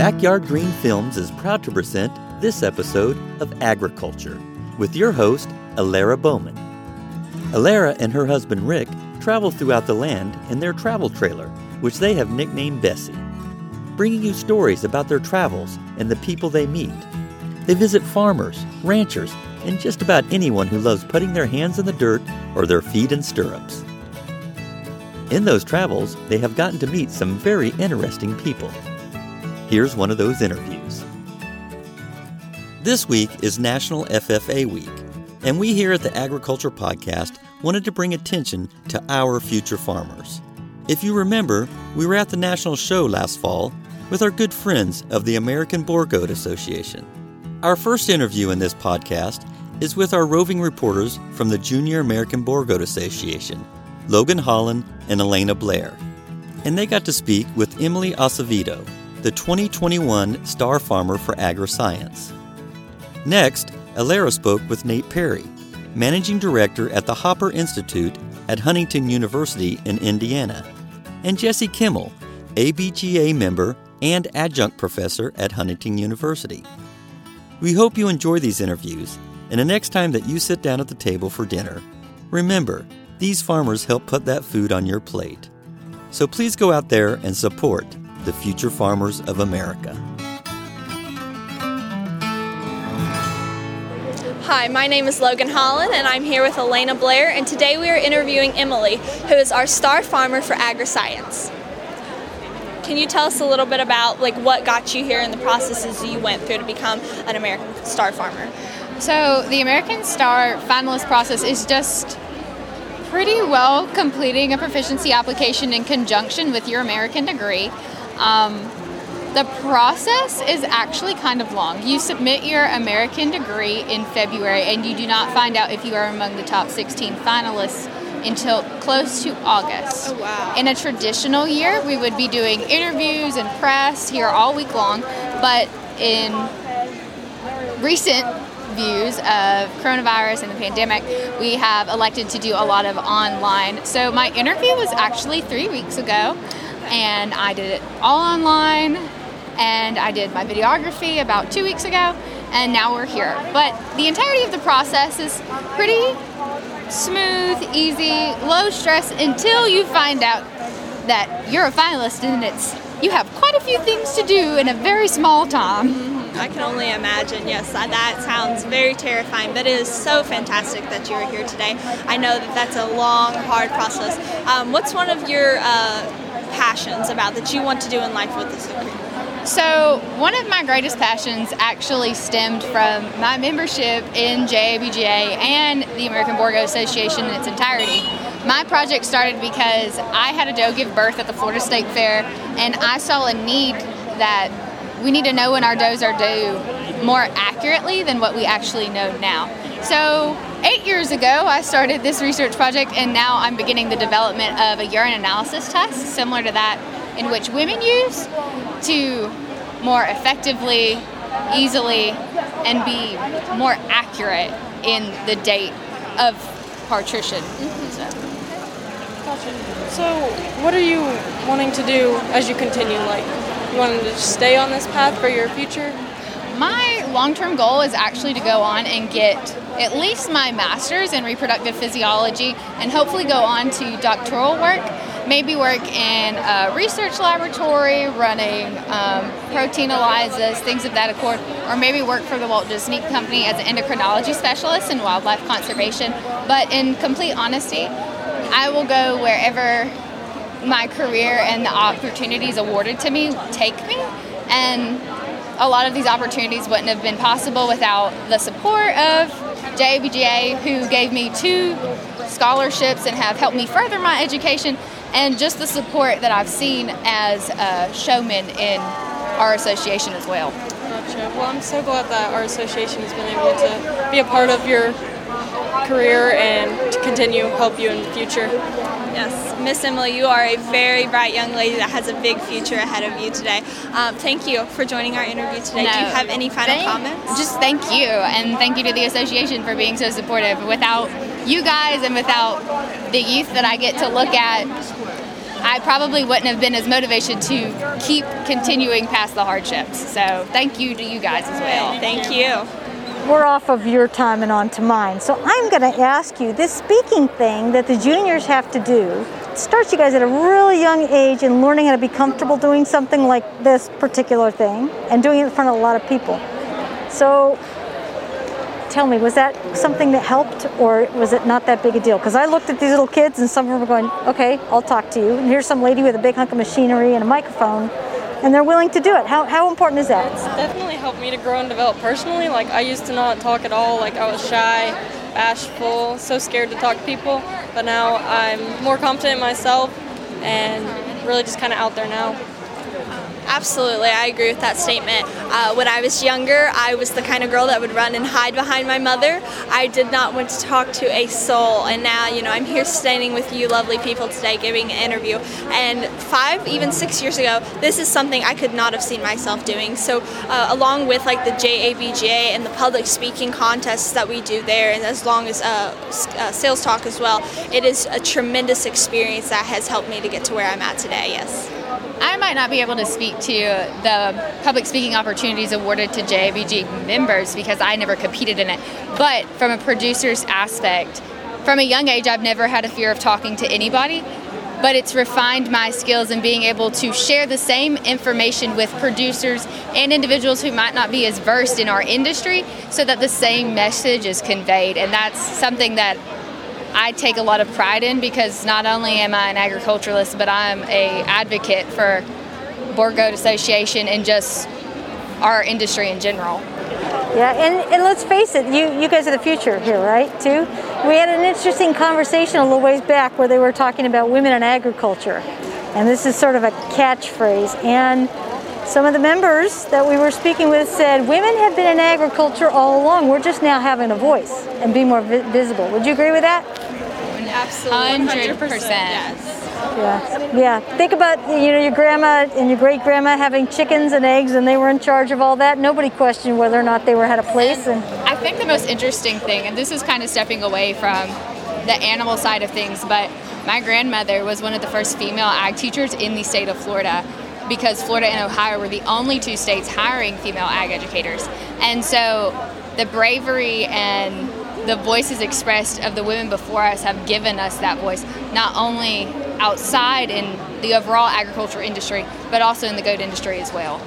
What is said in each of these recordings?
Backyard Green Films is proud to present this episode of Agriculture with your host, Elara Bowman. Elara and her husband Rick travel throughout the land in their travel trailer, which they have nicknamed Bessie, bringing you stories about their travels and the people they meet. They visit farmers, ranchers, and just about anyone who loves putting their hands in the dirt or their feet in stirrups. In those travels, they have gotten to meet some very interesting people. Here's one of those interviews. This week is National FFA Week, and we here at the Agriculture Podcast wanted to bring attention to our future farmers. If you remember, we were at the national show last fall with our good friends of the American Boer Goat Association. Our first interview in this podcast is with our roving reporters from the Junior American Boer Goat Association, Logan Holland and Alaina Blair. And they got to speak with Emily Acevedo, the 2021 Star Farmer for AgriScience. Next, Elara spoke with Nate Perry, Managing Director at the Hopper Institute at Huntington University in Indiana, and Jesse Kimmel, ABGA member and adjunct professor at Huntington University. We hope you enjoy these interviews, and the next time that you sit down at the table for dinner, remember, these farmers help put that food on your plate. So please go out there and support the future farmers of America. Hi, my name is Logan Holland, and I'm here with Alaina Blair, and today we are interviewing Emily, who is our star farmer for AgriScience. Can you tell us a little bit about like what got you here and the processes you went through to become an American Star Farmer? So the American Star finalist process is just pretty well completing a proficiency application in conjunction with your American degree. Um, the process is actually kind of long. You submit your American degree in February, and you do not find out if you are among the top 16 finalists until close to August. Oh, wow. In a traditional year, we would be doing interviews and press here all week long, but in recent views of coronavirus and the pandemic, we have elected to do a lot of online. So my interview was actually three weeks ago, and I did it all online, and I did my videography about two weeks ago, and now we're here. But the entirety of the process is pretty smooth, easy, low stress until you find out that you're a finalist and it's you have quite a few things to do in a very small time. I can only imagine. Yes, that- that sounds very terrifying, but it is so fantastic that you are here today. I know that that's a long, hard process. Um, what's one of your uh, passions about that you want to do in life with this degree? So, one of my greatest passions actually stemmed from my membership in JABGA and the American Boer Goat Association in its entirety. My project started because I had a doe give birth at the Florida State Fair, and I saw a need that we need to know when our does are due more accurately than what we actually know now. So, eight years ago, I started this research project, and now I'm beginning the development of a urine analysis test similar to that in which women use to more effectively, easily, and be more accurate in the date of parturition. So, So, what are you wanting to do as you continue? Like, you wanting to stay on this path for your future? Long term goal is actually to go on and get at least my master's in reproductive physiology and hopefully go on to doctoral work. Maybe work in a research laboratory, running um, protein ELISAs, things of that accord, or maybe work for the Walt Disney Company as an endocrinology specialist in wildlife conservation. But in complete honesty, I will go wherever my career and the opportunities awarded to me take me. And a lot of these opportunities wouldn't have been possible without the support of JABGA, who gave me two scholarships and have helped me further my education, and just the support that I've seen as a showman in our association as well. Gotcha. Well, I'm so glad that our association has been able to be a part of your career and to continue help you in the future. Yes, Miss Emily, you are a very bright young lady that has a big future ahead of you today. Um, thank you for joining our interview today. Do you have any final Thank- comments? Just thank you, and thank you to the association for being so supportive. Without you guys and without the youth that I get to look at I probably wouldn't have been as motivated to keep continuing past the hardships. So thank you to you guys as well. Thank you. We're off of your time and on to mine. So I'm going to ask you this speaking thing that the juniors have to do starts you guys at a really young age in learning how to be comfortable doing something like this particular thing and doing it in front of a lot of people. So tell me, was that something that helped or was it not that big a deal? Because I looked at these little kids and some of them were going, okay, I'll talk to you. And here's some lady with a big hunk of machinery and a microphone and they're willing to do it. How, how important is that? It's definitely helped me to grow and develop personally. Like I used to not talk at all. Like I was shy, bashful, so scared to talk to people. But now I'm more confident in myself and really just kind of out there now. Absolutely, I agree with that statement. Uh, when I was younger, I was the kind of girl that would run and hide behind my mother. I did not want to talk to a soul, and now, you know, I'm here standing with you lovely people today giving an interview. And five, even six years ago, this is something I could not have seen myself doing. So, uh, along with like the JABGA and the public speaking contests that we do there, and as long as uh, uh, sales talk as well, it is a tremendous experience that has helped me to get to where I'm at today, yes. I might not be able to speak to the public speaking opportunities awarded to JABG members because I never competed in it. But from a producer's aspect, from a young age, I've never had a fear of talking to anybody. But it's refined my skills in being able to share the same information with producers and individuals who might not be as versed in our industry so that the same message is conveyed. And that's something that I take a lot of pride in because not only am I an agriculturalist, but I'm a advocate for Boer Goat Association and just our industry in general. Yeah, and, and let's face it, you, you guys are the future here, right, too? We had an interesting conversation a little ways back where they were talking about women in agriculture. And this is sort of a catchphrase. And some of the members that we were speaking with said women have been in agriculture all along. We're just now having a voice and be more vi- visible. Would you agree with that? Absolutely. 100%. Yes. Yeah, yeah. Think about you know your grandma and your great grandma having chickens and eggs, and they were in charge of all that. Nobody questioned whether or not they were had a place. And I think the most interesting thing, and this is kind of stepping away from the animal side of things, but my grandmother was one of the first female ag teachers in the state of Florida because Florida and Ohio were the only two states hiring female ag educators. And so the bravery and the voices expressed of the women before us have given us that voice, not only outside in the overall agriculture industry, but also in the goat industry as well.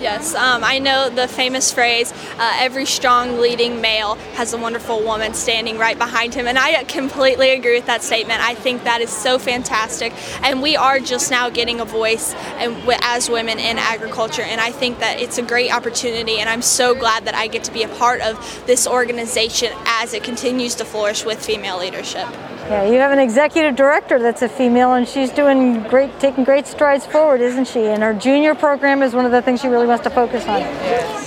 Yes, um, I know the famous phrase uh, every strong leading male has a wonderful woman standing right behind him, and I completely agree with that statement. I think that is so fantastic, and we are just now getting a voice and, as women in agriculture, and I think that it's a great opportunity, and I'm so glad that I get to be a part of this organization as it continues to flourish with female leadership. yeah, you have an executive director that's a female, and she's doing great, taking great strides forward, isn't she? And her junior program is one of the things she really wants to focus on.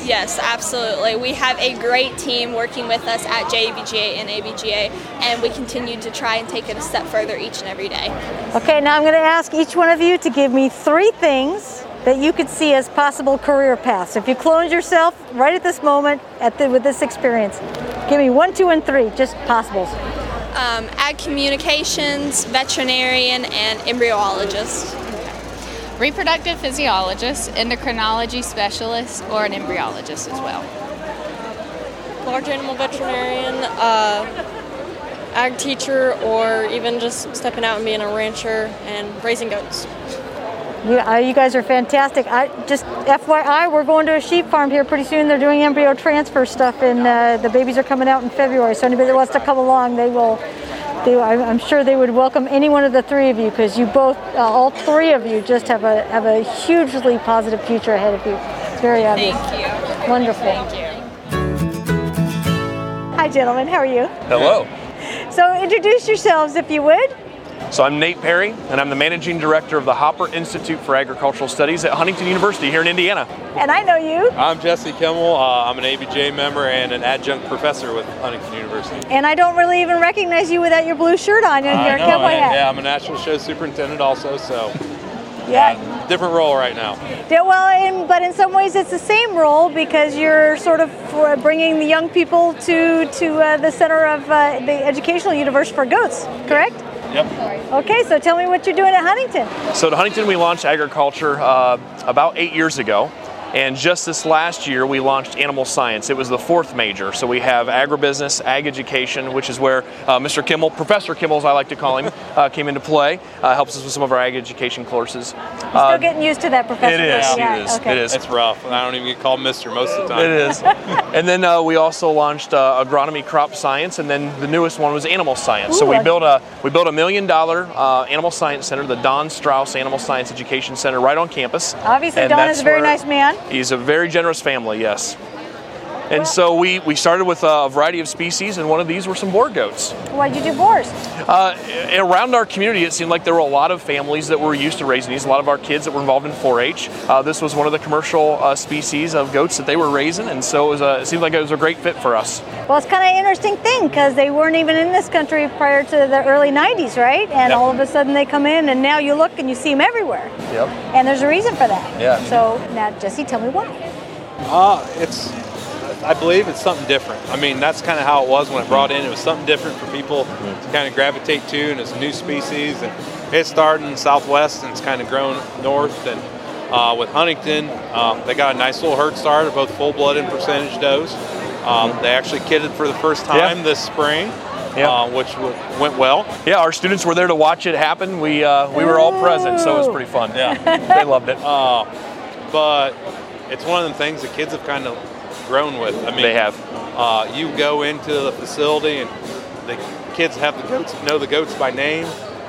Yes, absolutely. We have a great team working with us at JBGA and ABGA, and we continue to try and take it a step further each and every day. Okay, now I'm going to ask each one of you to give me three things that you could see as possible career paths. If you cloned yourself right at this moment at the, with this experience, give me one, two, and three, just possibles. Um, ag communications, veterinarian, and embryologist. Reproductive physiologist, endocrinology specialist, or an embryologist as well. Large animal veterinarian, uh, ag teacher, or even just stepping out and being a rancher and raising goats. You, uh, you guys are fantastic. I just FYI, we're going to a sheep farm here pretty soon. They're doing embryo transfer stuff, and uh, the babies are coming out in February. So anybody that wants to come along, they will. They, I'm I'm sure they would welcome any one of the three of you because you both, uh, all three of you, just have a have a hugely positive future ahead of you. It's very obvious. Thank you. Wonderful. Thank you. Hi, gentlemen. How are you? Hello. So introduce yourselves, if you would. So I'm Nate Perry, and I'm the managing director of the Hopper Institute for Agricultural Studies at Huntington University here in Indiana. And I know you. I'm Jesse Kimmel. Uh, I'm an ABJ member and an adjunct professor with Huntington University. And I don't really even recognize you without your blue shirt on and I your know, cowboy I- hat. Yeah, I'm a national show superintendent also, so Yeah. uh, different role right now. Yeah, well, in, but in some ways it's the same role because you're sort of bringing the young people to to uh, the center of uh, the educational universe for goats, correct? Yep. Okay, so tell me what you're doing at Huntington. So at Huntington, we launched agriculture uh, about eight years ago. And just this last year, we launched animal science. It was the fourth major. So we have agribusiness, ag education, which is where uh, Mr. Kimmel, Professor Kimmel, as I like to call him, uh, came into play. Uh, helps us with some of our ag education courses. You're still getting used to that, Professor. It is. Yeah, It is. okay. It is. It's rough. I don't even get called Mister most of the time. It is. and then uh, we also launched uh, agronomy, crop science, and then the newest one was animal science. so we I- built a we built a million dollar uh, animal science center, the Don Strauss Animal Science Education Center, right on campus. Obviously, And Don is a very where- nice man. He's a very generous family, yes. And so we, we started with a variety of species, and one of these were some Boer goats. Why'd you do Boers? Uh, around our community, it seemed like there were a lot of families that were used to raising these, a lot of our kids that were involved in 4 H. Uh, this was one of the commercial uh, species of goats that they were raising, and so it, was a, it seemed like it was a great fit for us. Well, it's kind of an interesting thing because they weren't even in this country prior to the early 90s, right? And Yep. all of a sudden they come in, and now you look and you see them everywhere. Yep. And there's a reason for that. Yeah. So now, Jesse, tell me why. Uh, it's, I believe it's something different. I mean, that's kind of how it was when it brought in. It was something different for people to kind of gravitate to, and it's a new species. And it started in Southwest and it's kind of grown north. And uh, with Huntington, um, they got a nice little herd start of both full blood and percentage does. Um, they actually kidded for the first time Yeah. this spring, Yeah. uh, which w- went well. Yeah, our students were there to watch it happen. We uh, we were all present, so it was pretty fun. Yeah, they loved it. Uh, but it's one of them things the kids have kind of grown with. I mean, They have. Uh, you go into the facility and the kids have the goats, know the goats by name,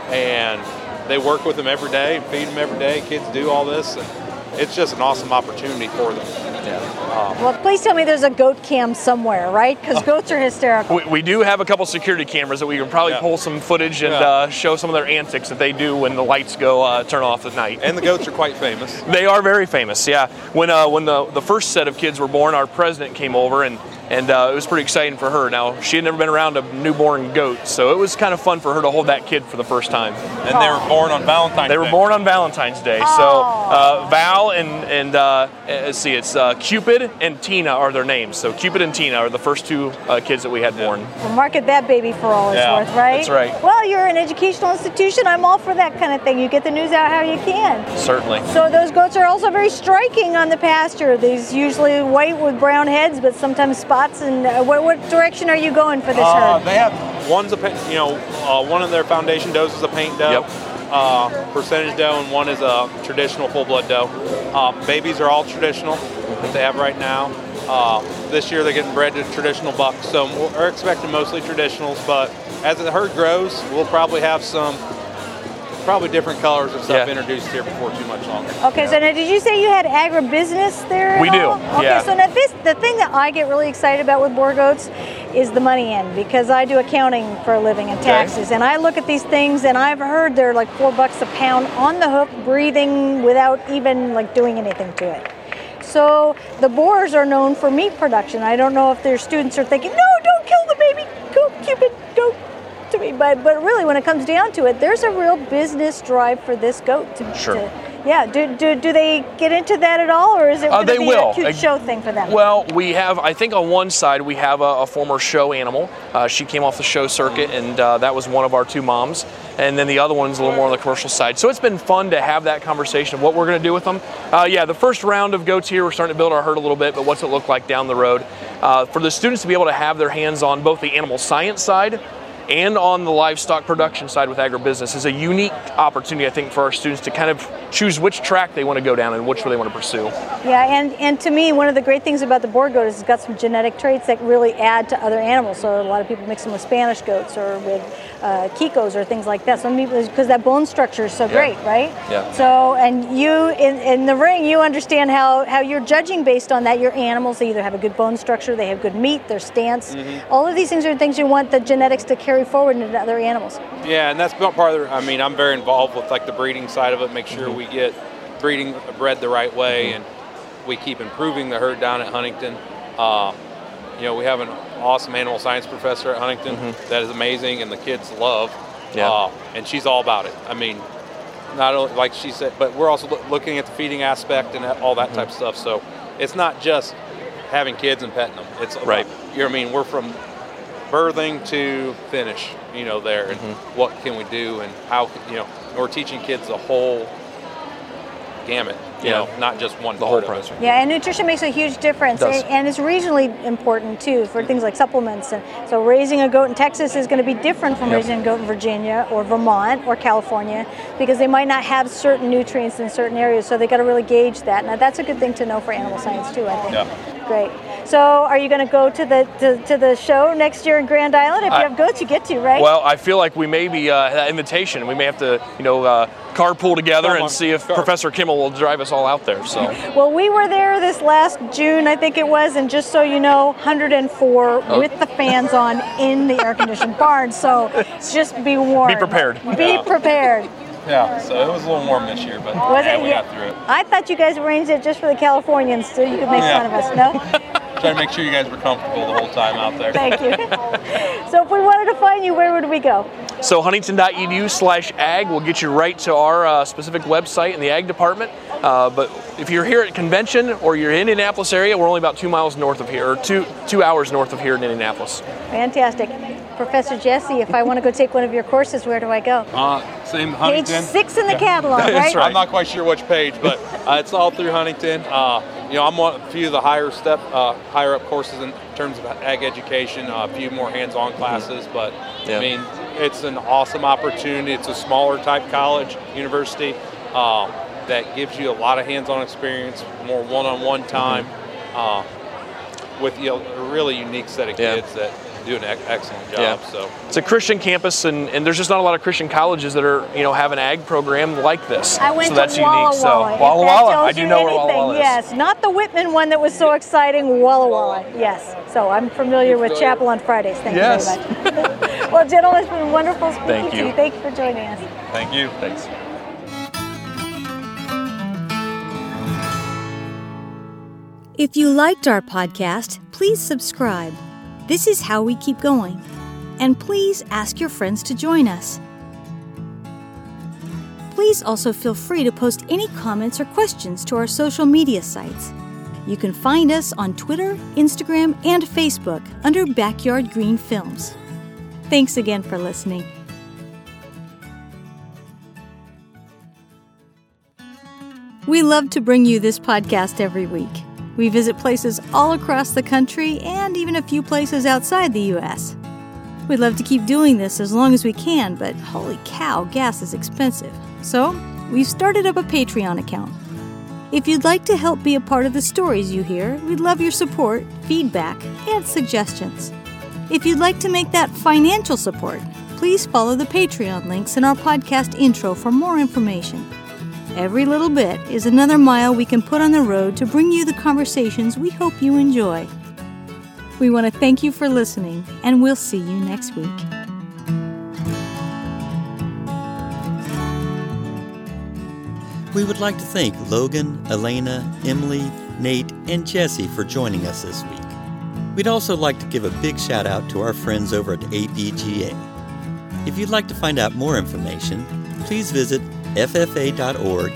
and they work with them every day and feed them every day. Kids do all this, and it's just an awesome opportunity for them. Well, please tell me there's a goat cam somewhere, right? Because goats are hysterical. We, we do have a couple security cameras that we can probably Yeah. pull some footage and Yeah. uh, show some of their antics that they do when the lights go uh, turn off at night. And the goats are quite famous. They are very famous, yeah. When uh, when the, the first set of kids were born, our president came over and and uh, it was pretty exciting for her. Now she had never been around a newborn goat, so it was kind of fun for her to hold that kid for the first time. And they were born on Valentine's They were Day. born on Valentine's Day, so uh, Val and and uh, let's see, it's uh, Cupid and Tina are their names. So Cupid and Tina are the first two uh, kids that we had born. Well, market that baby for all it's Yeah, worth, right? that's right. Well, you're an educational institution. I'm all for that kind of thing. You get the news out how you can. Certainly. So those goats are also very striking on the pasture. These usually white with brown heads, but sometimes spots. And uh, what, what direction are you going for this Uh, herd? they have one's a you know uh, one of their foundation does is a paint doe, Yep. uh, percentage doe, and one is a traditional full blood doe. Uh, babies are all traditional that they have right now. Uh, this year they're getting bred to traditional bucks, so we're expecting mostly traditionals. But as the herd grows, we'll probably have some probably different colors and stuff Yeah. introduced here before too much longer. Okay, so now did you say you had agribusiness there? at We do, all? Okay, yeah. so now this the thing that I get really excited about with Boer goats is the money end because I do accounting for a living and taxes, and I look at these things and I've heard they're like four bucks a pound on the hook, breathing without even like doing anything to it. So the Boers are known for meat production. I don't know if their students are thinking, no, don't kill the baby goat, Cupid goat to me. But but really, when it comes down to it, there's a real business drive for this goat. To, Sure. to- yeah. Do, do do they get into that at all, or is it Uh, they be will. a cute show thing for them? Well, we have, I think on one side, we have a, a former show animal. Uh, she came off the show circuit, and uh, that was one of our two moms. And then the other one's a little more on the commercial side. So it's been fun to have that conversation of what we're going to do with them. Uh, yeah, the first round of goats here, we're starting to build our herd a little bit, but what's it look like down the road? Uh, for the students to be able to have their hands on both the animal science side and on the livestock production side with agribusiness is a unique opportunity, I think, for our students to kind of choose which track they want to go down and which way they want to pursue. Yeah, and, and to me, one of the great things about the Boer goat is it's got some genetic traits that really add to other animals. So a lot of people mix them with Spanish goats or with uh, Kikos or things like that. Some people, because that bone structure is so great, right? Yeah. So, and you in, in the ring, you understand how, how you're judging based on that. Your animals they either have a good bone structure, they have good meat, their stance. All of these things are things you want the genetics to carry forward into other animals. Yeah, and that's part of. The, I mean, I'm very involved with like the breeding side of it. Make sure we get breeding bred the right way, and we keep improving the herd down at Huntington. Uh, you know, we have an awesome animal science professor at Huntington that is amazing, and the kids love. Yeah. Uh, and she's all about it. I mean, not only like she said, but we're also loo- looking at the feeding aspect and all that type of stuff. So it's not just having kids and petting them. It's about- Right. You know what I mean? We're from birthing to finish, you know, there and Mm-hmm. what can we do and how, you know, we're teaching kids the whole gamut, you Yeah. know, not just one The whole part of it. process. Yeah, and nutrition makes a huge difference, Does. and, and it's regionally important too for things like supplements. And so, raising a goat in Texas is going to be different from Yep. raising a goat in Virginia or Vermont or California because they might not have certain nutrients in certain areas. So they got to really gauge that. Now, that's a good thing to know for animal science too. I think. Yeah. Great. So, are you going to go to the to, to the show next year in Grand Island? If you I- have goats, you get to, right? Well, I feel like we may be uh, that invitation. We may have to, you know, uh, carpool together Come and on, see if car- Professor Kimmel will drive us all out there. So, Well, we were there this last June, I think it was, and just so you know, 104 Oh. with the fans on in the air conditioned barn. So just be warned. Be prepared. Be Yeah. prepared. Yeah, so it was a little warm this year, but Was yeah, it? we Yeah. got through it. I thought you guys arranged it just for the Californians, so you could make Yeah. fun of us. No? Trying to make sure you guys were comfortable the whole time out there. Thank you. so if we wanted to find you, where would we go? so huntington.edu slash ag will get you right to our uh, specific website in the ag department. Uh, but if you're here at convention or you're in Indianapolis area, we're only about two miles north of here, or two two hours north of here in Indianapolis. Fantastic. Professor Jesse, if I want to go take one of your courses, where do I go? Uh, same Huntington. Page six in the Yeah. catalog, right? That's right. I'm not quite sure which page, but uh, it's all through Huntington. Uh, you know, I'm on a few of the higher step, uh, higher up courses in terms of ag education. Uh, a few more hands-on classes, but Yeah. I mean, it's an awesome opportunity. It's a smaller type college, university uh, that gives you a lot of hands-on experience, more one-on-one time, uh, with you know, a really unique set of Yeah. kids that do an excellent job. Yeah. So. It's a Christian campus, and, and there's just not a lot of Christian colleges that are, you know, have an ag program like this. I went so that's to Walla unique. So Walla. if Walla Walla, I do you know where Walla anything, Walla is. Yes, not the Whitman one that was so exciting. Walla Walla. Yes. So I'm familiar with Chapel on Fridays. Thank Yes. you very much. well, gentlemen, it's been wonderful speaking Thank to you. you. Thank you for joining us. Thank you. Thanks. If you liked our podcast, please subscribe. This is how we keep going. And please ask your friends to join us. Please also feel free to post any comments or questions to our social media sites. You can find us on Twitter, Instagram, and Facebook under Backyard Green Films. Thanks again for listening. We love to bring you this podcast every week. We visit places all across the country and even a few places outside the U.S. We'd love to keep doing this as long as we can, but holy cow, gas is expensive. So, we've started up a Patreon account. If you'd like to help be a part of the stories you hear, we'd love your support, feedback, and suggestions. If you'd like to make that financial support, please follow the Patreon links in our podcast intro for more information. Every little bit is another mile we can put on the road to bring you the conversations we hope you enjoy. We want to thank you for listening, and we'll see you next week. We would like to thank Logan, Alaina, Emily, Nate, and Jesse for joining us this week. We'd also like to give a big shout out to our friends over at ABGA. If you'd like to find out more information, please visit ffa.org,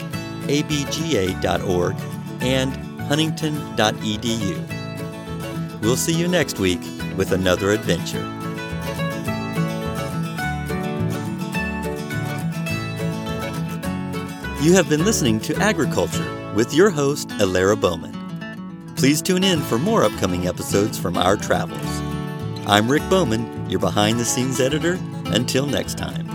abga.org, and huntington.edu. We'll see you next week with another adventure. You have been listening to Agriculture with your host, Elara Bowman. Please tune in for more upcoming episodes from our travels. I'm Rick Bowman, your behind the scenes editor. Until next time.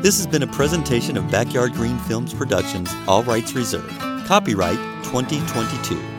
This has been a presentation of Backyard Green Films Productions, all rights reserved. Copyright 2022.